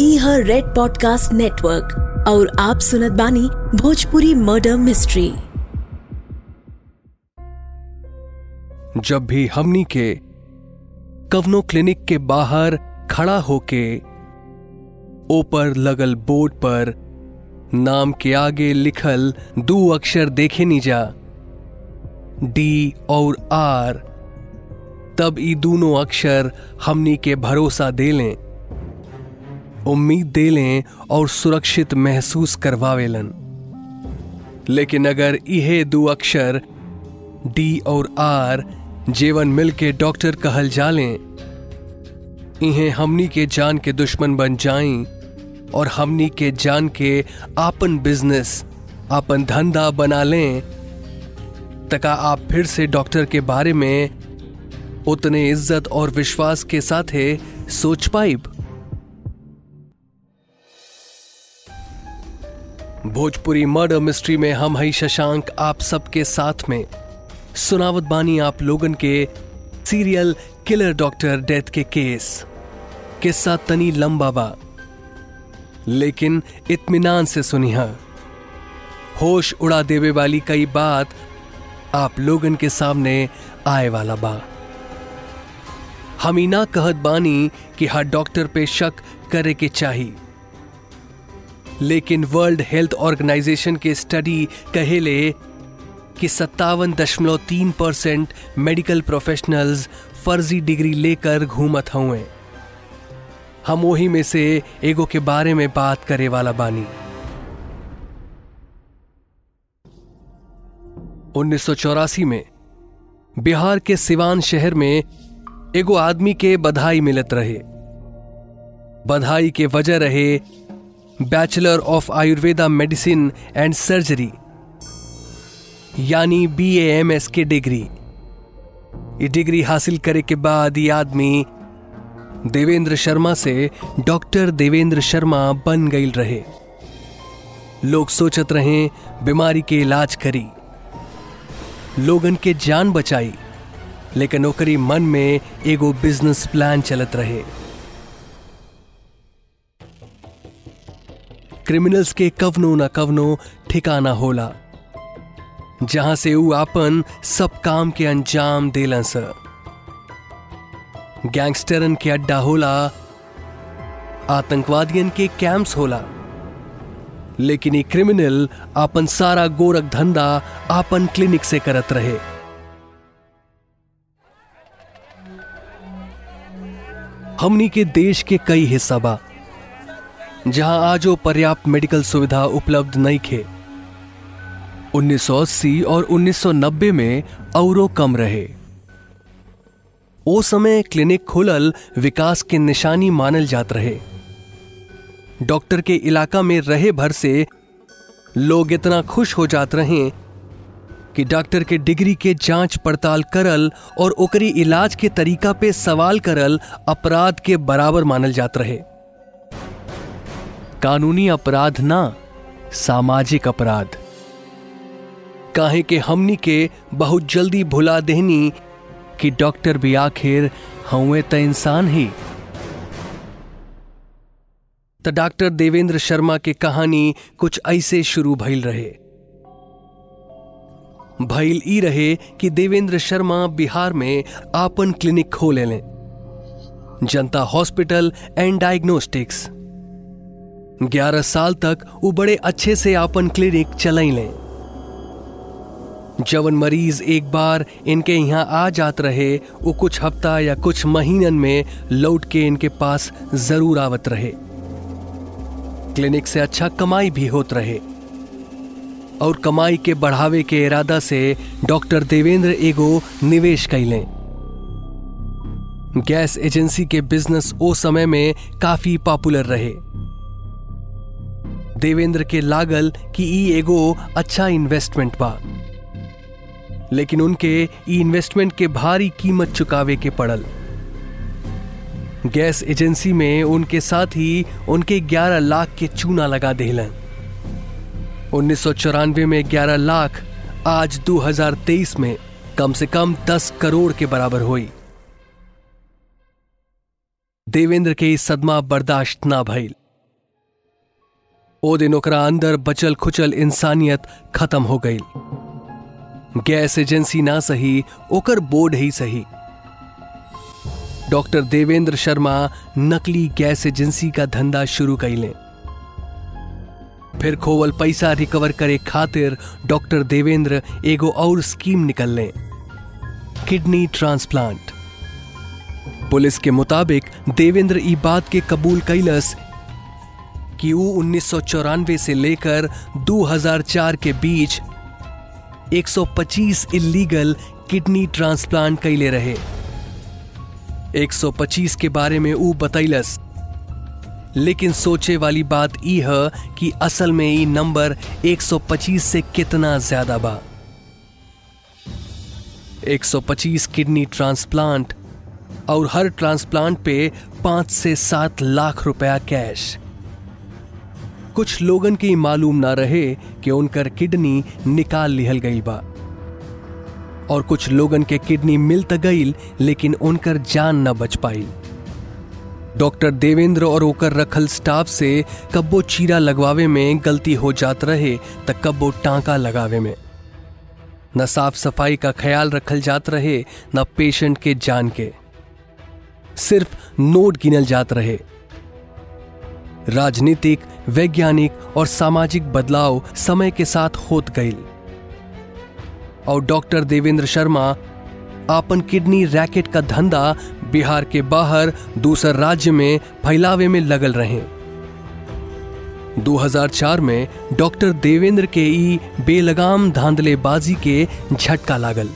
ई हर red podcast network और आप सुनत बानी भोजपुरी मर्डर मिस्ट्री। जब भी हमनी के कवनो क्लिनिक के बाहर खड़ा होके ऊपर लगल बोर्ड पर नाम के आगे लिखल दो अक्षर देखे नी जा, डी और आर, तब ई दोनों अक्षर हमनी के भरोसा दे लें। उम्मीद दे लें और सुरक्षित महसूस करवावेलन लेकिन अगर इहे दो अक्षर डी और आर जेवन मिल के डॉक्टर कहल जालें इन्हें हमनी के जान के दुश्मन बन जाएँ और हमनी के जान के आपन बिज़नेस, आपन धंधा बना लें, तका आप फिर से डॉक्टर के बारे में उतने इज़्ज़त और विश्वास के साथ सोच पाइब। भोजपुरी मर्डर मिस्ट्री में हम हई शशांक, आप सबके साथ में। सुनावत बानी आप लोगन के सीरियल किलर डॉक्टर डेथ के केस। किस्सा तनी लंबा बा लेकिन इत्मीनान से सुनिहा होश उड़ा देवे वाली कई बात आप लोगन के सामने आए वाला बा। हमीना कहत बानी कि हर डॉक्टर पे शक करे के चाहिए लेकिन वर्ल्ड हेल्थ ऑर्गेनाइजेशन के स्टडी कहेले कि सत्तावन दशमलव तीन परसेंट मेडिकल प्रोफेशनल्स फर्जी डिग्री लेकर घूमत हुए। हम वही में से एगो के बारे में बात करे वाला बानी। 1984 में बिहार के सिवान शहर में एगो आदमी के बधाई मिलत रहे। बधाई के वजह रहे bachelor of Ayurveda medicine and surgery यानी बी एम एस के डिग्री ये डिग्री हासिल करे के बाद ये आदमी देवेंद्र शर्मा से डॉक्टर देवेंद्र शर्मा बन गई रहे। लोग सोचत रहे, बीमारी के इलाज करी। लोगन के जान बचाई, लेकिन ओकरी मन में एगो बिज़नेस प्लान चलत रहे। क्रिमिनल्स के कवनो न कवनो ठिकाना होला। जहाँ से ऊ आपन सब काम के अंजाम देलन स गैंगस्टरन के अड्डा होला, आतंकवादियन के कैंप्स होला। लेकिन ये क्रिमिनल आपन सारा गोरख धंधा आपन क्लिनिक से करत रहे। हमनी के देश के कई हिस्सा बा। जहाँ आजो पर्याप्त मेडिकल सुविधा उपलब्ध नहीं खे 1980 और 1990 में औरो कम रहे। ओ समय क्लिनिक खुलल विकास के निशानी मानल जात रहे। डॉक्टर के इलाका में रहे भर से लोग इतना खुश हो जात रहे कि डॉक्टर के डिग्री के जाँच पड़ताल करल और ओकरी इलाज के तरीका पे सवाल करल अपराध के बराबर मानल जात रहे। कानूनी अपराध ना, सामाजिक अपराध। काहे के हमनी के बहुत जल्दी भुला देनी कि डॉक्टर भी आखिर हुए त इंसान ही। तो डॉक्टर देवेंद्र शर्मा के कहानी कुछ ऐसे शुरू भइल रहे। भइल ई रहे कि देवेंद्र शर्मा बिहार में आपन क्लिनिक खोले लें जनता हॉस्पिटल एंड डायग्नोस्टिक्स। ग्यारह साल तक वो बड़े अच्छे से आपन क्लिनिक चलाई लें। जवन मरीज़ एक बार इनके यहाँ आ जात रहे, वो कुछ हफ़्ता या कुछ महीनन में लौट के इनके पास ज़रूर आवत रहे। क्लिनिक से अच्छा कमाई भी होत रहे। और कमाई के बढ़ावे के इरादा से डॉक्टर देवेंद्र एगो निवेश कैलें गैस एजेंसी के बिज़नेस ओ समय में काफ़ी पॉपुलर रहे। देवेंद्र के लागल कि ई एगो अच्छा इन्वेस्टमेंट बा। लेकिन उनके ई इन्वेस्टमेंट के भारी कीमत चुकावे के पड़ल। गैस एजेंसी में उनके साथ ही उनके 11 लाख के चूना लगा देलन उन्नीस में 11 लाख, आज 2023 में कम से कम 10 करोड़ के बराबर हुई। देवेंद्र के सदमा बर्दाश्त ना भइल। ओ दिन ओकरा अंदर बचल खुचल इंसानियत खत्म हो गई। गैस एजेंसी ना सही, ओकर बोर्ड ही सही। डॉक्टर देवेंद्र शर्मा नकली गैस एजेंसी का धंधा शुरू कैले फिर खोवल पैसा रिकवर करे खातिर डॉक्टर देवेंद्र एगो और स्कीम निकलने किडनी ट्रांसप्लांट। पुलिस के मुताबिक देवेंद्र ई बात के कबूल कैलस कि वो उन्नीस से लेकर 2004 के बीच 125 इलीगल किडनी ट्रांसप्लांट कैले रहे। 125 के बारे में ऊ बतैलस लेकिन सोचे वाली बात ई है कि असल में ई नंबर 125 से कितना ज़्यादा बा। 125 किडनी ट्रांसप्लांट और हर ट्रांसप्लांट पे पाँच से सात लाख रुपया कैश। कुछ लोगन के मालूम ना रहे कि उनकर किडनी निकाल लिहल गई बा। और कुछ लोगन के किडनी मिल त गईल लेकिन उनकर जान न बच पाई डॉक्टर देवेंद्र और ओकर रखल स्टाफ से कब्बो चीरा लगवावे में गलती हो जात रहे, त कब्बो टांका लगावे में। न साफ़ सफ़ाई का ख्याल रखल जात रहे, न पेशेंट के जान के। सिर्फ़ नोट गिनल जात रहे। राजनीतिक, वैज्ञानिक और सामाजिक बदलाव समय के साथ होत गईल और डॉक्टर देवेंद्र शर्मा आपन किडनी रैकेट का धंधा बिहार के बाहर दूसर राज्य में फैलावे में लगल रहे। 2004 में डॉक्टर देवेंद्र के ई बेलगाम धांधलेबाजी के झटका लागल।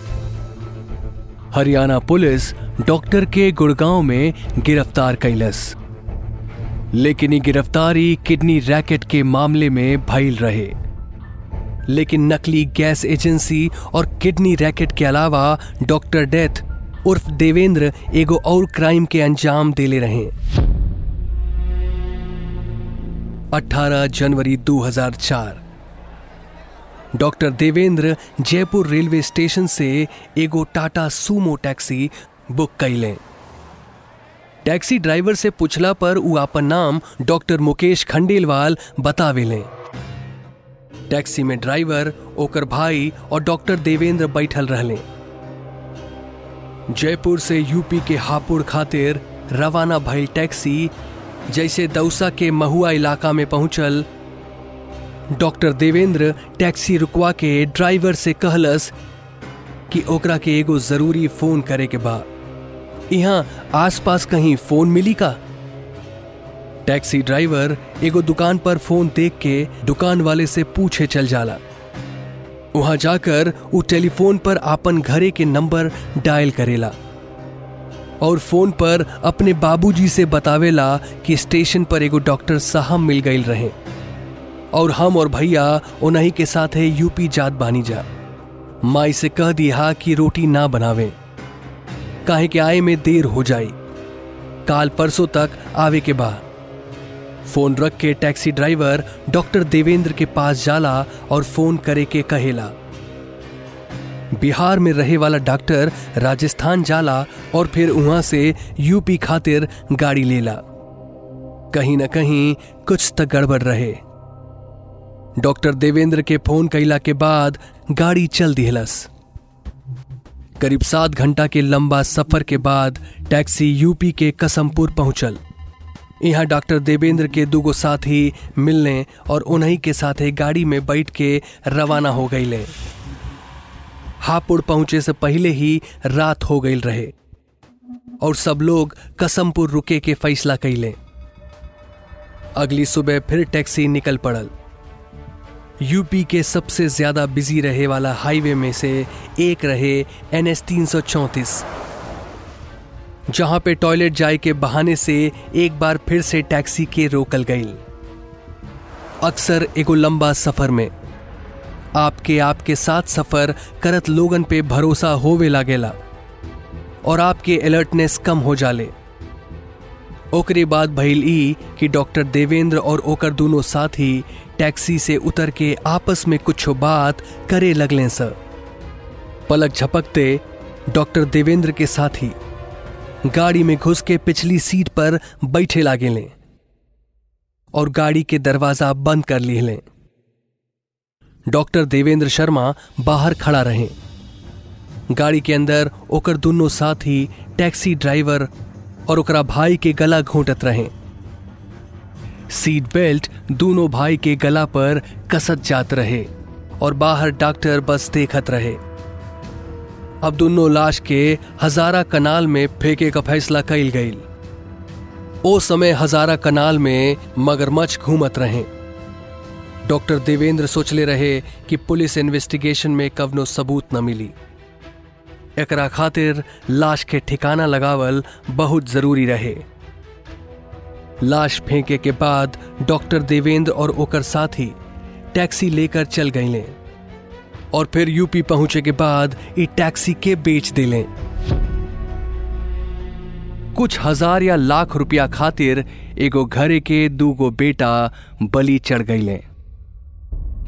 हरियाणा पुलिस डॉक्टर के गुड़गांव में गिरफ़्तार कैलस। लेकिन ये गिरफ्तारी किडनी रैकेट के मामले में भइल रहे। लेकिन नकली गैस एजेंसी और किडनी रैकेट के अलावा डॉक्टर डेथ, उर्फ़ देवेंद्र, एगो और क्राइम के अंजाम देले रहे। 18 जनवरी 2004 doctor Devendra Jaipur railway station से एगो टाटा सूमो टैक्सी बुक कैलें टैक्सी ड्राइवर से पूछला पर उ अपन नाम डॉक्टर मुकेश खंडेलवाल बतावेले टैक्सी में ड्राइवर, ओकर भाई और डॉक्टर देवेंद्र बैठल रहले। जयपुर से यूपी के हापुड़ खातिर रवाना भइल टैक्सी जैसे दौसा के महुआ इलाका में पहुंचल। डॉक्टर देवेंद्र टैक्सी रुकवा के ड्राइवर से कहलस कि ओकरा के एगो ज़रूरी फ़ोन करे के बा। यहाँ आसपास कहीं फ़ोन मिली का? टैक्सी ड्राइवर एगो दुकान पर फ़ोन देख के दुकान वाले से पूछे चल जाला। वहाँ जाकर वो टेलीफोन पर आपन घरे के नंबर डायल करेला। और फ़ोन पर अपने बाबूजी से बतावेला कि स्टेशन पर एगो डॉक्टर साहब मिल गई रहे। और हम और भैया उन्हीं के साथ है यूपी जात बानी जा। माई से कह दिया कि रोटी ना बनावे। काहे के आए में देर हो जाए। काल परसों तक आवे के बाद। फ़ोन रख के टैक्सी ड्राइवर डॉक्टर देवेंद्र के पास जाला और फ़ोन करे के कहेला। बिहार में रहे वाला डॉक्टर राजस्थान जाला और फिर वहाँ से यूपी खातिर गाड़ी लेला। कहीं ना कहीं कुछ तो गड़बड़ रहे। डॉक्टर देवेंद्र के फ़ोन कैला के बाद गाड़ी चल दिहलस। करीब सात घंटा के लंबा सफ़र के बाद टैक्सी यूपी के कसमपुर पहुंचल। यहाँ डॉक्टर देवेंद्र के दुगो साथी मिलने और उन्हीं के साथ गाड़ी में बैठ के रवाना हो गई ले हापुड़ पहुँचे से पहले ही रात हो गई रहे और सब लोग कसमपुर रुके के फैसला कैले अगली सुबह फिर टैक्सी निकल पड़ल। यूपी के सबसे ज़्यादा बिज़ी रहे वाला हाईवे में से एक रहे एन एस तीन सौ चौंतीस। जहाँ पे टॉयलेट जाए के बहाने से एक बार फिर से टैक्सी के रोकल गई। अक्सर एगो लंबा सफ़र में। आपके आपके साथ सफ़र करत लोगन पे भरोसा होवे लागेला। और आपके अलर्टनेस कम हो जाले। ओकरे बाद भइल ई कि डॉक्टर देवेंद्र और ओकर दोनों साथी टैक्सी से उतर के आपस में कुछ बात करे लगले सर पलक झपकते डॉक्टर देवेंद्र के साथी गाड़ी में घुस के पिछली सीट पर बैठे लागे लें और गाड़ी के दरवाज़ा बंद कर लिए लें डॉक्टर देवेंद्र शर्मा बाहर खड़ा रहे। गाड़ी के अंदर ओकर दोनों साथी टैक्सी ड्राइवर और ओकरा भाई के गला घोंटत रहे। सीट बेल्ट दोनों भाई के गला पर कसत जात रहे और बाहर डॉक्टर बस देखत रहे। अब दोनों लाश के हजारा कनाल में फेंके का फैसला कईल गई ओ समय हजारा कनाल में मगरमच्छ घूमत रहे। डॉक्टर देवेंद्र सोचले रहे कि पुलिस इन्वेस्टिगेशन में कवनो सबूत न मिली। एकरा खातिर लाश के ठिकाना लगावल बहुत ज़रूरी रहे। लाश फेंके के बाद डॉक्टर देवेंद्र और ओकर साथी टैक्सी लेकर चल गईले और फिर यूपी पहुँचे के बाद ई टैक्सी के बेच दिले। कुछ हज़ार या लाख रुपया खातिर एगो घरे के दूगो बेटा बलि चढ़ गईले।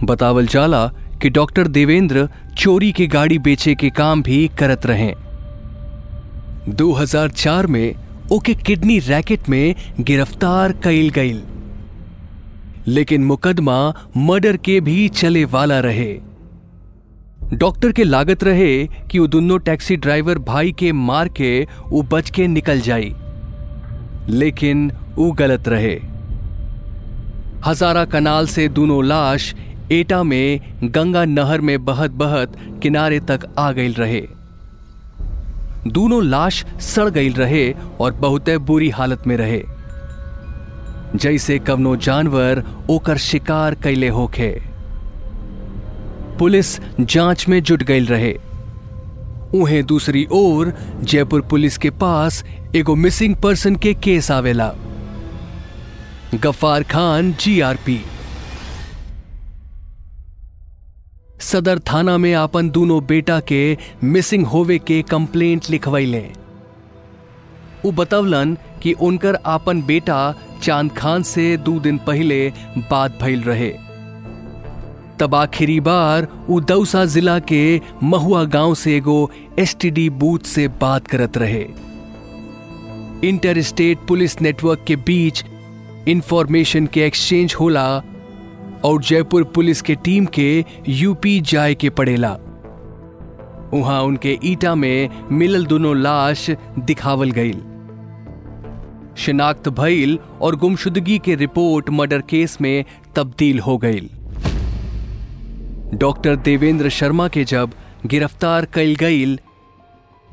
बतावल जाला कि डॉक्टर देवेंद्र चोरी की गाड़ी बेचे के काम भी करत रहे। 2004 में ओके किडनी रैकेट में गिरफ़्तार कईल गईल लेकिन मुकदमा मर्डर के भी चले वाला रहे। डॉक्टर के लागत रहे कि वो दोनों टैक्सी ड्राइवर भाई के मार के वो बच के निकल जाई। लेकिन वो गलत रहे। हजारा कनाल से दोनों लाश एटा में गंगा नहर में बहत बहत किनारे तक आ गई रहे। दोनों लाश सड़ गई रहे और बहुत बुरी हालत में रहे। जैसे कवनो जानवर ओकर शिकार कैले होखे। पुलिस जाँच में जुट गई रहे। उन्हें दूसरी ओर जयपुर पुलिस के पास एगो मिसिंग पर्सन के केस आवेला। गफ्फार खान जीआरपी सदर थाना में आपन दोनों बेटा के मिसिंग होवे के कंप्लेंट लिखवैले। उ बतवलन कि उनकर आपन बेटा चाँद खान से दो दिन पहले बात भइल रहे। तब आखिरी बार उ दौसा जिला के महुआ गाँव से एगो एसटीडी बूथ से बात करत रहे। इंटर स्टेट पुलिस नेटवर्क के बीच इंफॉर्मेशन के एक्सचेंज होला और जयपुर पुलिस के टीम के यूपी जाए के पड़ेला। वहाँ उनके ईटा में मिलल दोनों लाश दिखावल गई शिनाख्त भइल और गुमशुदगी के रिपोर्ट मर्डर केस में तब्दील हो गई डॉक्टर देवेंद्र शर्मा के जब गिरफ़्तार कल गई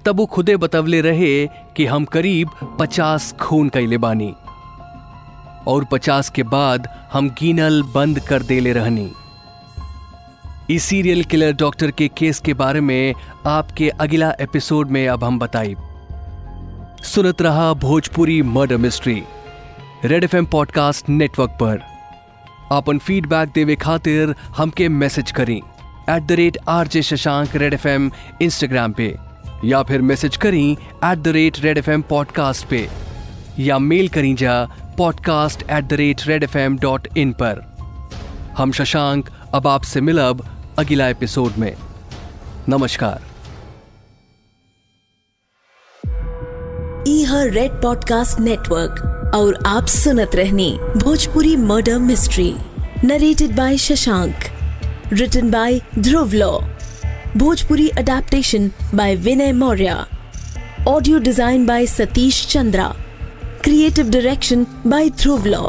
तब वो खुदे बतवले रहे कि हम करीब पचास खून कैले बानी। और पचास के बाद हम गिनल बंद कर देले रहनी। इस सीरियल किलर डॉक्टर के केस के बारे में आपके अगला एपिसोड में अब हम बताई सुनत रहा Bhojpuri murder mystery Red FM podcast network पर। अपन फीडबैक देवे खातिर हमके मैसेज करी। At the rate R J Shashank Red F M Instagram पे, या फिर मैसेज करी at the rate Red F M podcast पे, या मेल करी जा podcast at the rate Red F M dot in पर। हम शशांक अब आपसे मिलब अगला एपिसोड में। नमस्कार। ई हर रेड पॉडकास्ट नेटवर्क और आप सुनत रहनी Bhojpuri murder mystery narrated by Shashank. Written by Dhruv Law. Bhojpuri adaptation by Vinay Maurya. Audio design by Satish Chandra. Creative direction by Dhruv Law